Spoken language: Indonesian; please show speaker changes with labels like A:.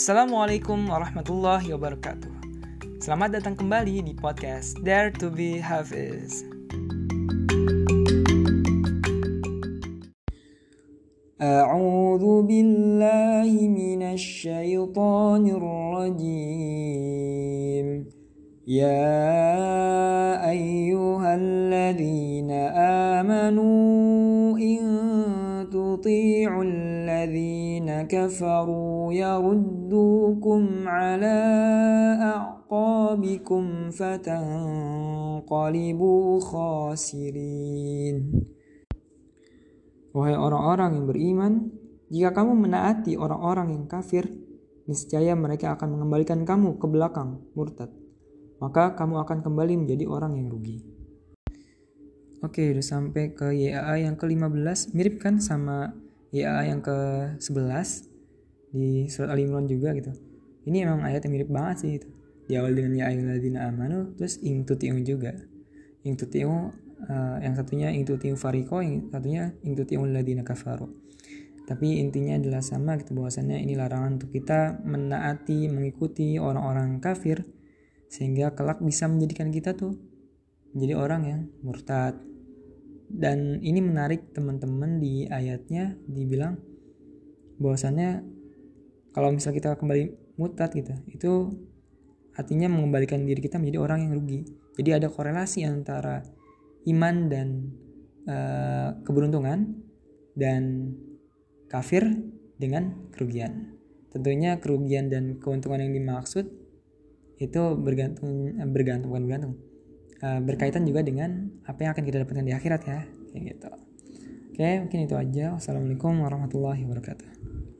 A: Assalamualaikum warahmatullahi wabarakatuh. Selamat datang kembali di podcast Dare to be Hafiz. أعوذ بالله من الشيطان الرجيم يا أيها الذين آمنوا إن تطيعوا الذين كفروا يردوكم على أعقابكم فتنقلبوا خاسرين Wahai orang-orang yang beriman, jika kamu menaati orang-orang yang kafir, niscaya mereka akan mengembalikan kamu ke belakang, murtad. Maka kamu akan kembali menjadi orang yang rugi. Oke, udah sampai ke YAA yang ke-15, mirip kan sama YAA yang ke-11 di surat Al-Imran juga gitu. Ini emang ayat yang mirip banget sih itu. Di awal dengan ya ayyuhalladzina amanu, terus ing tuti'u juga. Ing tuti'u uh, yang satunya itu tiu fariko yang satunya itu tiu ladina kafaru tapi intinya adalah sama gitu bahwasannya ini larangan untuk kita menaati mengikuti orang-orang kafir sehingga kelak bisa menjadikan kita tuh menjadi orang yang murtad. Dan ini menarik teman-teman di ayatnya dibilang bahwasannya kalau misal kita kembali murtad gitu itu artinya mengembalikan diri kita menjadi orang yang rugi. Jadi ada korelasi antara iman dan uh, keberuntungan dan kafir dengan kerugian. Tentunya kerugian dan keuntungan yang dimaksud itu bergantung eh, bergantung bukan bergantung uh, berkaitan juga dengan apa yang akan kita dapatkan di akhirat ya kayak gitu. Oke, mungkin itu aja. Wassalamualaikum warahmatullahi wabarakatuh.